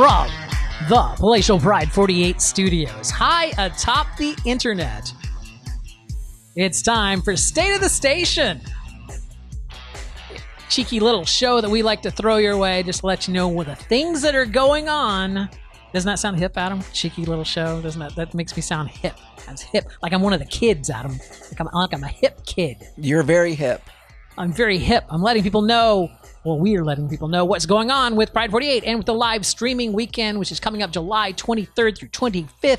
from the Palatial Pride 48 studios, high atop the internet. It's time for State of the Station. Cheeky little show that we like to throw your way just to let you know what the things that are going on. Doesn't that sound hip, Adam? Cheeky little show. Doesn't that? That makes me sound hip. That's hip. Like I'm one of the kids, Adam. Like I'm like I'm a hip kid. You're very hip. I'm very hip. I'm letting people know. Well, we're letting people know what's going on with Pride 48 and with the live streaming weekend, which is coming up July 23rd through 25th.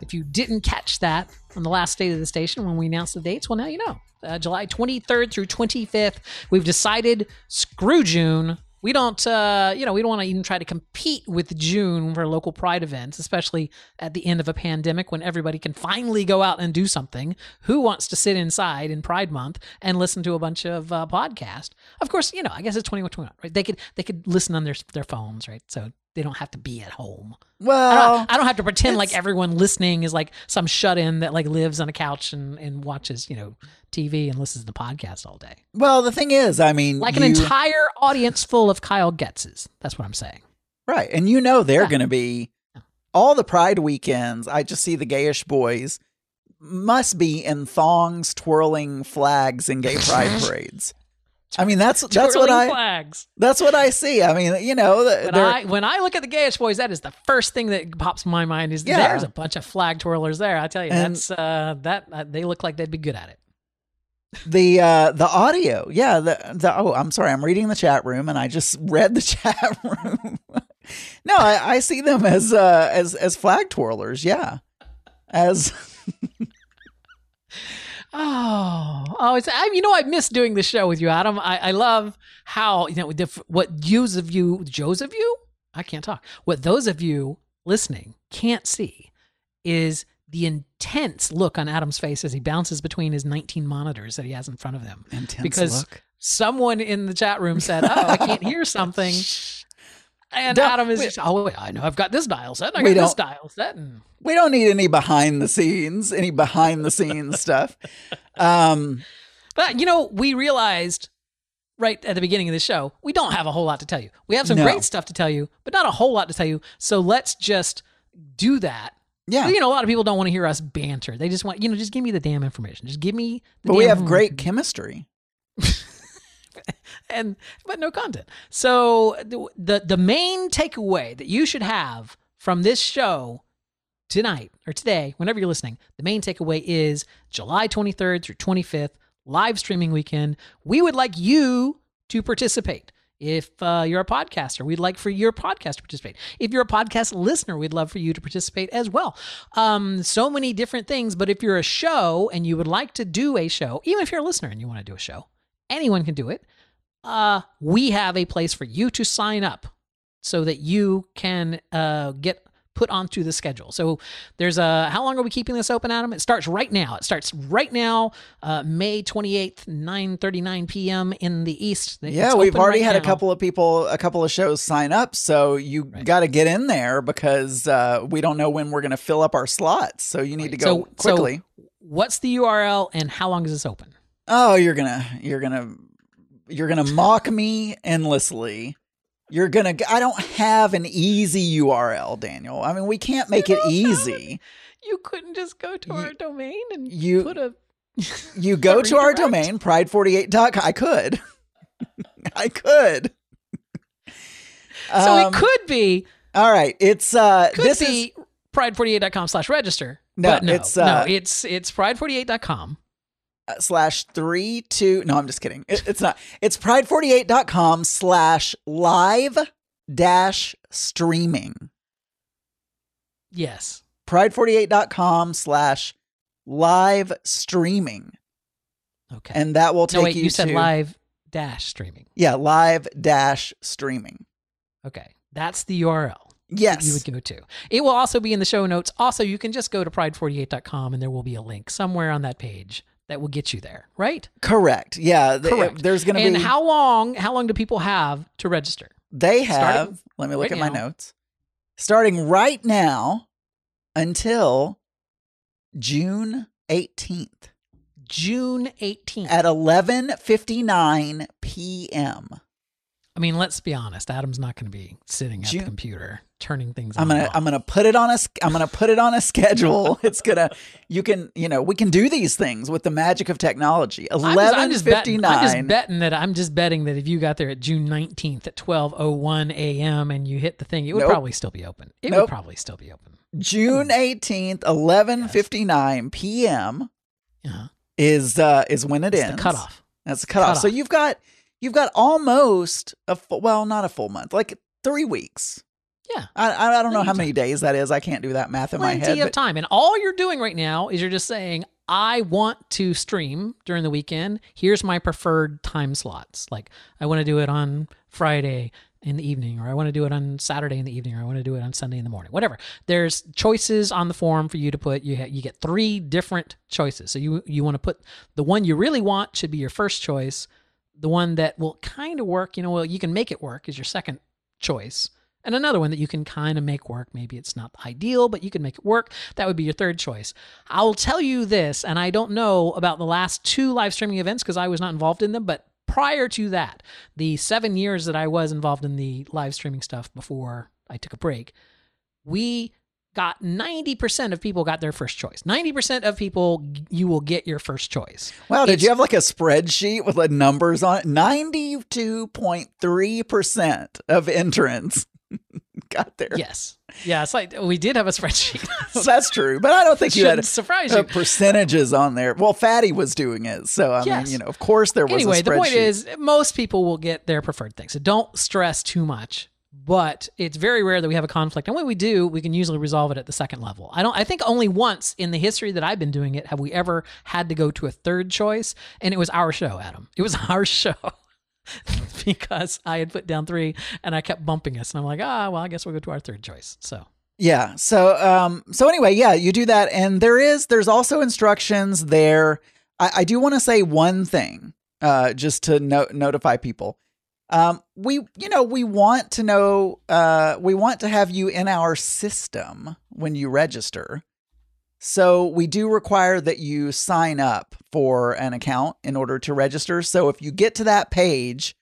If you didn't catch that on the last state of the station when we announced the dates, well, now you know. Uh, July 23rd through 25th. We've decided screw June. We don't, uh, you know, we don't want to even try to compete with June for local pride events, especially at the end of a pandemic when everybody can finally go out and do something. Who wants to sit inside in Pride Month and listen to a bunch of uh, podcasts? Of course, you know, I guess it's 21, right? They could they could listen on their their phones, right? So they don't have to be at home. I Well, don't, I don't have to pretend like everyone listening is like some shut in that like lives on a couch and, and watches, you know, TV and listens to podcasts all day. well, the thing is, I mean, Like an entire audience full of Kyle Getzes. That's what I'm saying. right, and you know they're Yeah. going to be all the Pride weekends. I just see the gayish boys must be in thongs, twirling flags in gay pride parades. I mean, that's that's what I flags. that's what I see. I mean, you know, When I when I look at the gayish boys, that is the first thing that pops in my mind is Yeah. there's a bunch of flag twirlers there. I tell you, And- that's uh, that uh, they look like they'd be good at it. the uh the audio yeah the the oh i'm sorry i'm reading the chat room and i just read the chat room no i i see them as uh as as flag twirlers yeah as Oh, oh, it's I, you know I miss doing the show with you, Adam. I, I love how you know what those of you, Joe's of you, I can't talk. What those of you listening can't see is the intense look on Adam's face as he bounces between his 19 monitors that he has in front of him. intense Because look Someone in the chat room said, "Oh, I can't hear something," and Don't- Adam is we- just, "Oh, wait, I know I've got this dial set. and I got this dial set." And we don't need any behind the scenes any behind the scenes stuff um But you know, we realized right at the beginning of the show, we don't have a whole lot to tell you. We have some No. great stuff to tell you, but not a whole lot to tell you. So let's just do that. yeah You know, a lot of people don't want to hear us banter. They just want, you know, just give me the damn information. Just give me the but we have great chemistry and but no content. So the, the the main takeaway that you should have from this show tonight or today, whenever you're listening, the main takeaway is July 23rd through 25th live streaming weekend. We would like you to participate. If uh, you're a podcaster, we'd like for your podcast to participate. If you're a podcast listener, we'd love for you to participate as well. Um, so many different things. But if you're a show and you would like to do a show, even if you're a listener and you want to do a show, anyone can do it. Uh, we have a place for you to sign up so that you can uh, get put onto the schedule. So there's a how long are we keeping this open, Adam? It starts right now. It starts right now, uh, May 28th, 9:39 p.m. in the east. It's yeah we've already right had a couple of people a couple of shows sign up so you Right. got to get in there because uh we don't know when we're going to fill up our slots so you need Right. to go So- so- quickly What's the URL and how long is this open? Oh, you're gonna you're gonna you're gonna mock me endlessly. You're gonna I don't have an easy URL, Daniel. I mean, we can't make it easy. You couldn't just go to You- our domain and you- put a You go to our domain, pride48.com. I could. I could. so Um, it could be All right. It's uh could this be is pride48.com slash register. No, no, it's, uh, no, it's it's pride48.com. slash three two no i'm just kidding it, it's not it's pride48.com slash live dash streaming Yes. pride48.com slash live streaming Okay. and that will take no, wait, you, you, said to live dash streaming. yeah live dash streaming Okay. That's the URL yes you would go to. It will also be in the show notes. Also, you can just go to pride48.com and there will be a link somewhere on that page that will get you there, right? correct yeah Correct. there's gonna be. and how long how long do people have to register? they starting have let me look right at my now. notes starting right now until june 18th June 18th. at 11:59 p.m. I mean, let's be honest. Adam's not going to be sitting at June- the computer turning things. I'm on gonna I'm gonna put it on a I'm gonna put it on a schedule. It's gonna you can you know we can do these things with the magic of technology. off. I'm just- Eleven I'm just betting. I'm just betting that I'm just betting that if you got there at June 19th at 12:01 a.m. and you hit the thing, it would Nope. probably still be open. It would probably still be open. June eighteenth, eleven fifty nine p.m. Yeah, is uh is when it it's ends. the cutoff. That's the cutoff. So you've got you've got almost a full, well, not a full month, like three weeks. Yeah. I I, don't know how many days that is. I can't do that math in my head. Plenty of time, and all you're doing right now is you're just saying, "I want to stream during the weekend. Here's my preferred time slots. Like I want to do it on Friday." In the evening, or I want to do it on Saturday in the evening, or I want to do it on Sunday in the morning. Whatever. There's choices on the form for you to put. You ha- you get three different choices. So you you want to put the one you really want should be your first choice. The one that will kind of work, you know, well you can make it work is your second choice. And another one that you can kind of make work. Maybe it's not ideal, but you can make it work. That would be your third choice. I will tell you this, and I don't know about the last two live streaming events because I was not involved in them, but prior to that, the seven years that I was involved in the live streaming stuff before I took a break, we got 90% of people got their first choice. 90% of people, you will get your first choice. Wow, did It's- you have like a spreadsheet with like numbers on it? Ninety-two point three percent of entrants got there. Yes. Yeah, it's like we did have a spreadsheet. That's true, but I don't think you had surprise uh, you. percentages on there. Well, Fatty was doing it, so I Yes. mean, you know, of course there was. anyway, the point is most people will get their preferred thing. So don't stress too much. But it's very rare that we have a conflict. And when we do, we can usually resolve it at the second level. I don't I think only once in the history that I've been doing it have we ever had to go to a third choice. And it was our show, Adam. It was our show. because I had put down three and I kept bumping us. And I'm like, ah, well, I guess we'll go to our third choice. So Yeah. So um so anyway, yeah, you do that and there is there's also instructions there. I, I do want to say one thing, uh, just to no- notify people. Um, we you know, we want to know uh we want to have you in our system when you register. So we do require that you sign up for an account in order to register. So if you get to that page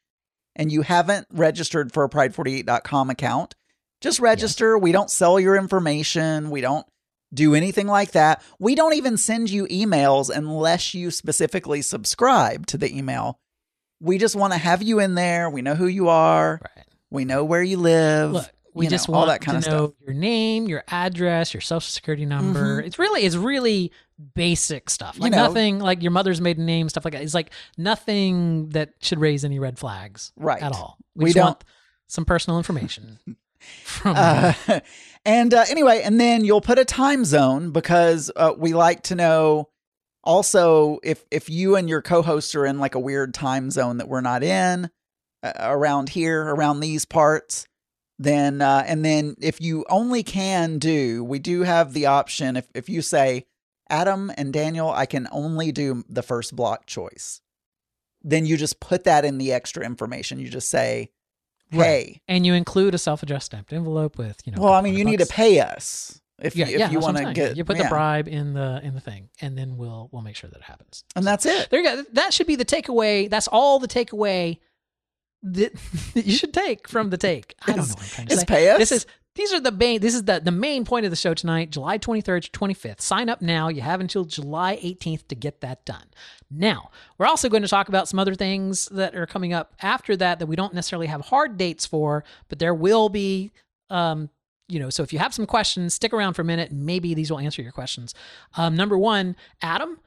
and you haven't registered for a pride48.com account, just register. We don't sell your information. We don't do anything like that. We don't even send you emails unless you specifically subscribe to the email. We just want to have you in there. We know who you are. right. We know where you live. Look, we you know, just all want that kind to of know stuff. your name, your address, your social security number. It's really it's really basic stuff. You Like know- nothing like your mother's maiden name, stuff like that. It's like nothing that should raise any red flags Right. at all. We We, just don't- want some personal information from Uh, and uh, anyway, and then you'll put a time zone because uh, we like to know also if if you and your co-hosts are in like a weird time zone that we're not in uh, around here around these parts then uh, and then if you only can do we do have the option if if you say Adam and Daniel I can only do the first block choice then you just put that in the extra information you just say Right. hey and you include a self-addressed stamped envelope with you know. well, I mean, you need to pay us if Yeah, you, yeah, you that's what I'm want to get. you put yeah. the bribe in the in the thing, and then we'll we'll make sure that it happens. and that's it. There you go. That should be the takeaway. That's all the takeaway that, you should take from the take. I don't know what I'm trying to is say. pay us? This is these are the main. This is the the main point of the show tonight, July 23rd to 25th. Sign up now. You have until July 18th to get that done. Now we're also going to talk about some other things that are coming up after that that we don't necessarily have hard dates for, but there will be. Um, you know, so if you have some questions, stick around for a minute. and Maybe these will answer your questions. Um, number one, Adam,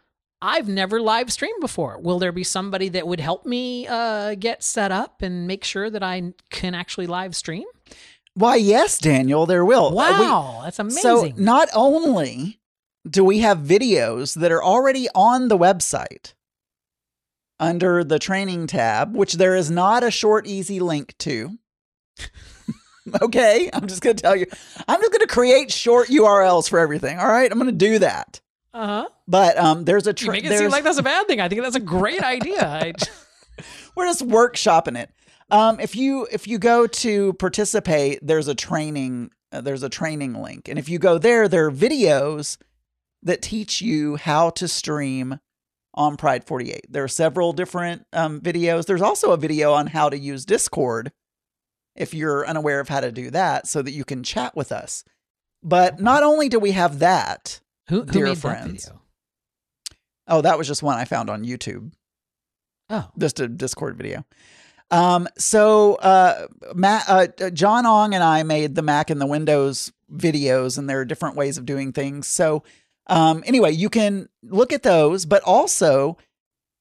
I've never live streamed before. Will there be somebody that would help me uh, get set up and make sure that I can actually live stream? Why, yes, Daniel, there will. Uh, we- Wow, that's amazing. so not only do we have videos that are already on the website under the training tab, which there is not a short, easy link to. okay, I'm just going to tell you. I'm just going to create short URLs for everything. All right, I'm going to do that. uh huh. But um, there's a You tra- make it seem like that's a bad thing. I think that's a great idea. I, we're just workshopping it. Um, if you if you go to participate, there's a training uh, there's a training link, and if you go there, there are videos that teach you how to stream on Pride 48. There are several different um, videos. There's also a video on how to use Discord if you're unaware of how to do that so that you can chat with us. But not only do we have that, Who, who Dear made friends. that video? oh, that was just one I found on YouTube. Oh, just a Discord video. Um, so uh, Matt, uh, John Ong and I made the Mac and the Windows videos, and there are different ways of doing things. So um, anyway, you can look at those, but also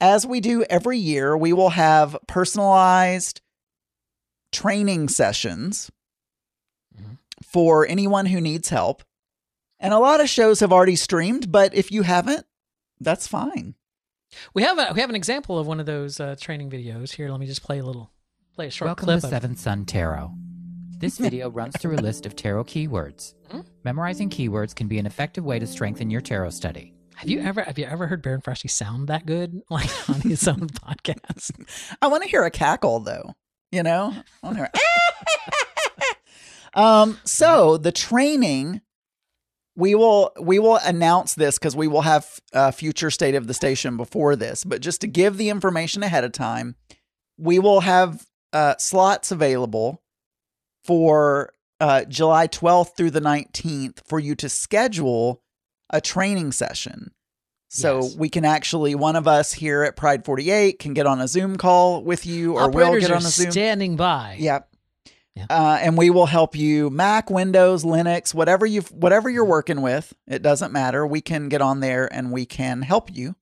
as we do every year, we will have personalized training sessions Mhm. for anyone who needs help. And a lot of shows have already streamed, but if you haven't, that's fine. we have a we have an example of one of those uh, training videos here. Let me just play a little, play a short Welcome clip. to of- Seventh Sun Tarot. This video runs through a list of tarot keywords. Mhm. Memorizing keywords can be an effective way to strengthen your tarot study. have you ever have you ever heard Baron Frosty sound that good like on his own podcast? I want to hear a cackle though. You know, on her. um. So the training, we will we will announce this because we will have a future state of the station before this. But just to give the information ahead of time, we will have uh, slots available for uh, July 12th through the 19th for you to schedule a training session. So Yes. we can actually, one of us here at Pride 48 can get on a Zoom call with you, or we'll get on a Zoom. standing by. Yep. Yeah. Uh, and we will help you Mac, Windows, Linux, whatever you whatever you're working with. It doesn't matter. We can get on there and we can help you.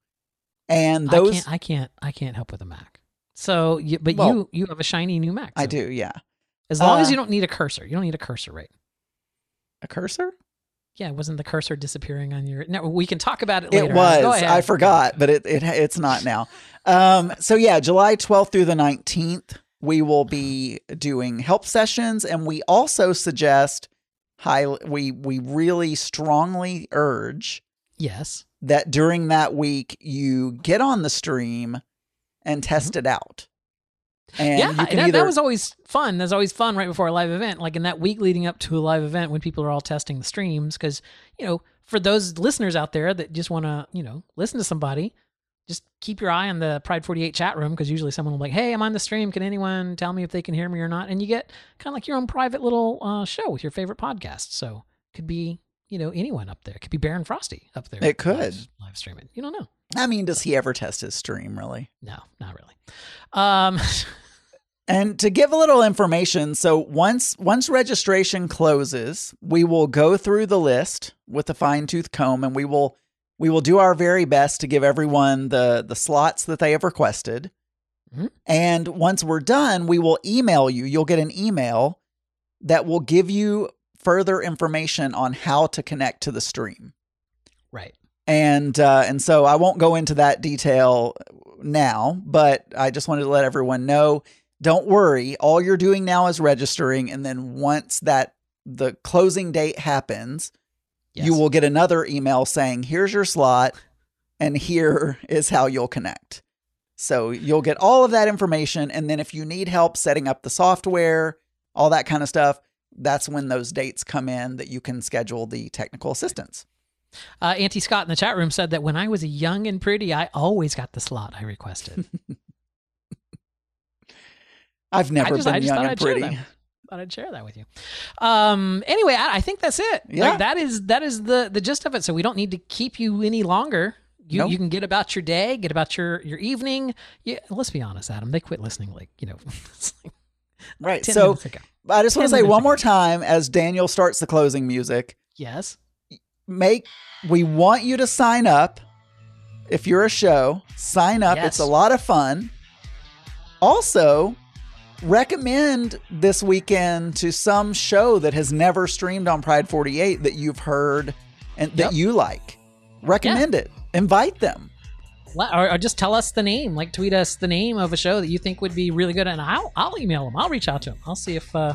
And I those can't I can't I can't help with a Mac. So, you, but Well, you you have a shiny new Mac. I do, yeah. As long as Uh, you don't need a cursor, you don't need a cursor, right? A cursor? Yeah, wasn't the cursor disappearing on your? No, we can talk about it later. It was. I forgot, but it, it it's not now. Um, so yeah, July 12th through the 19th, we will be doing help sessions, and we also suggest high. We we really strongly urge Yes. that during that week you get on the stream and test it out. And yeah, that, either that was always fun. That's always fun right before a live event, like in that week leading up to a live event when people are all testing the streams. Because you know, for those listeners out there that just want to, you know, listen to somebody, just keep your eye on the Pride 48 chat room because usually someone will be like, "Hey, I'm on the stream. Can anyone tell me if they can hear me or not?" And you get kind of like your own private little uh, show with your favorite podcast. So could be you know anyone up there. It could be Baron Frosty up there. It could. live, live streaming. You don't know. I mean, does he ever test his stream really? No, not really. Um, And to give a little information, so once once registration closes, we will go through the list with a fine tooth comb, and we will we will do our very best to give everyone the the slots that they have requested. Mhm. And once we're done, we will email you. You'll get an email that will give you further information on how to connect to the stream. right. And uh, and so I won't go into that detail now, but I just wanted to let everyone know. Don't worry, all you're doing now is registering, and then once that the closing date happens, you will get another email saying, "Here's your slot, and here is how you'll connect." So you'll get all of that information, and then if you need help setting up the software, all that kind of stuff, that's when those dates come in that you can schedule the technical assistance. Uh, Auntie Scott in the chat room said that when I was young and pretty, I always got the slot I requested. I've never just, I been just young thought and I'd share pretty. that. Thought I'd share that with you. Um. Anyway, I, I think that's it. Yeah. Like, that is that is the the gist of it. So we don't need to keep you any longer. You Nope. you can get about your day, get about your your evening. Yeah. Let's be honest, Adam. They quit listening like you know, like Right. ten So ago. I just want to say one ago. more time as Daniel starts the closing music. Yes. Make we want you to sign up. If you're a show, sign up. Yes. It's a lot of fun. Also, recommend this weekend to some show that has never streamed on Pride 48 that you've heard and that you like. Recommend it. Invite them. Or, or just tell us the name. Like tweet us the name of a show that you think would be really good, and I'll I'll email them. I'll reach out to them. I'll see if uh,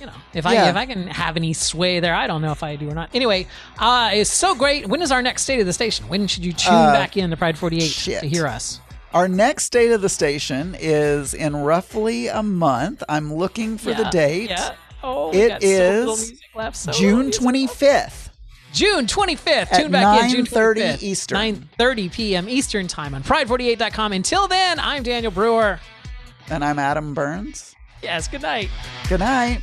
you know if I Yeah. if I can have any sway there. I don't know if I do or not. Anyway, uh, it's so great. When is our next state of the station? When should you tune Uh, back in to Pride Forty Eight shit. to hear us? Our next state of the station is in roughly a month. I'm looking for the date. Yeah. Oh, It music left, so June 25th. June 25th. At Tune back in June 9:30 25th, Eastern. 9:30 p.m. Eastern time on pride48.com. Until then, I'm Daniel Brewer. And I'm Adam Burns. Yes, good night. Good night.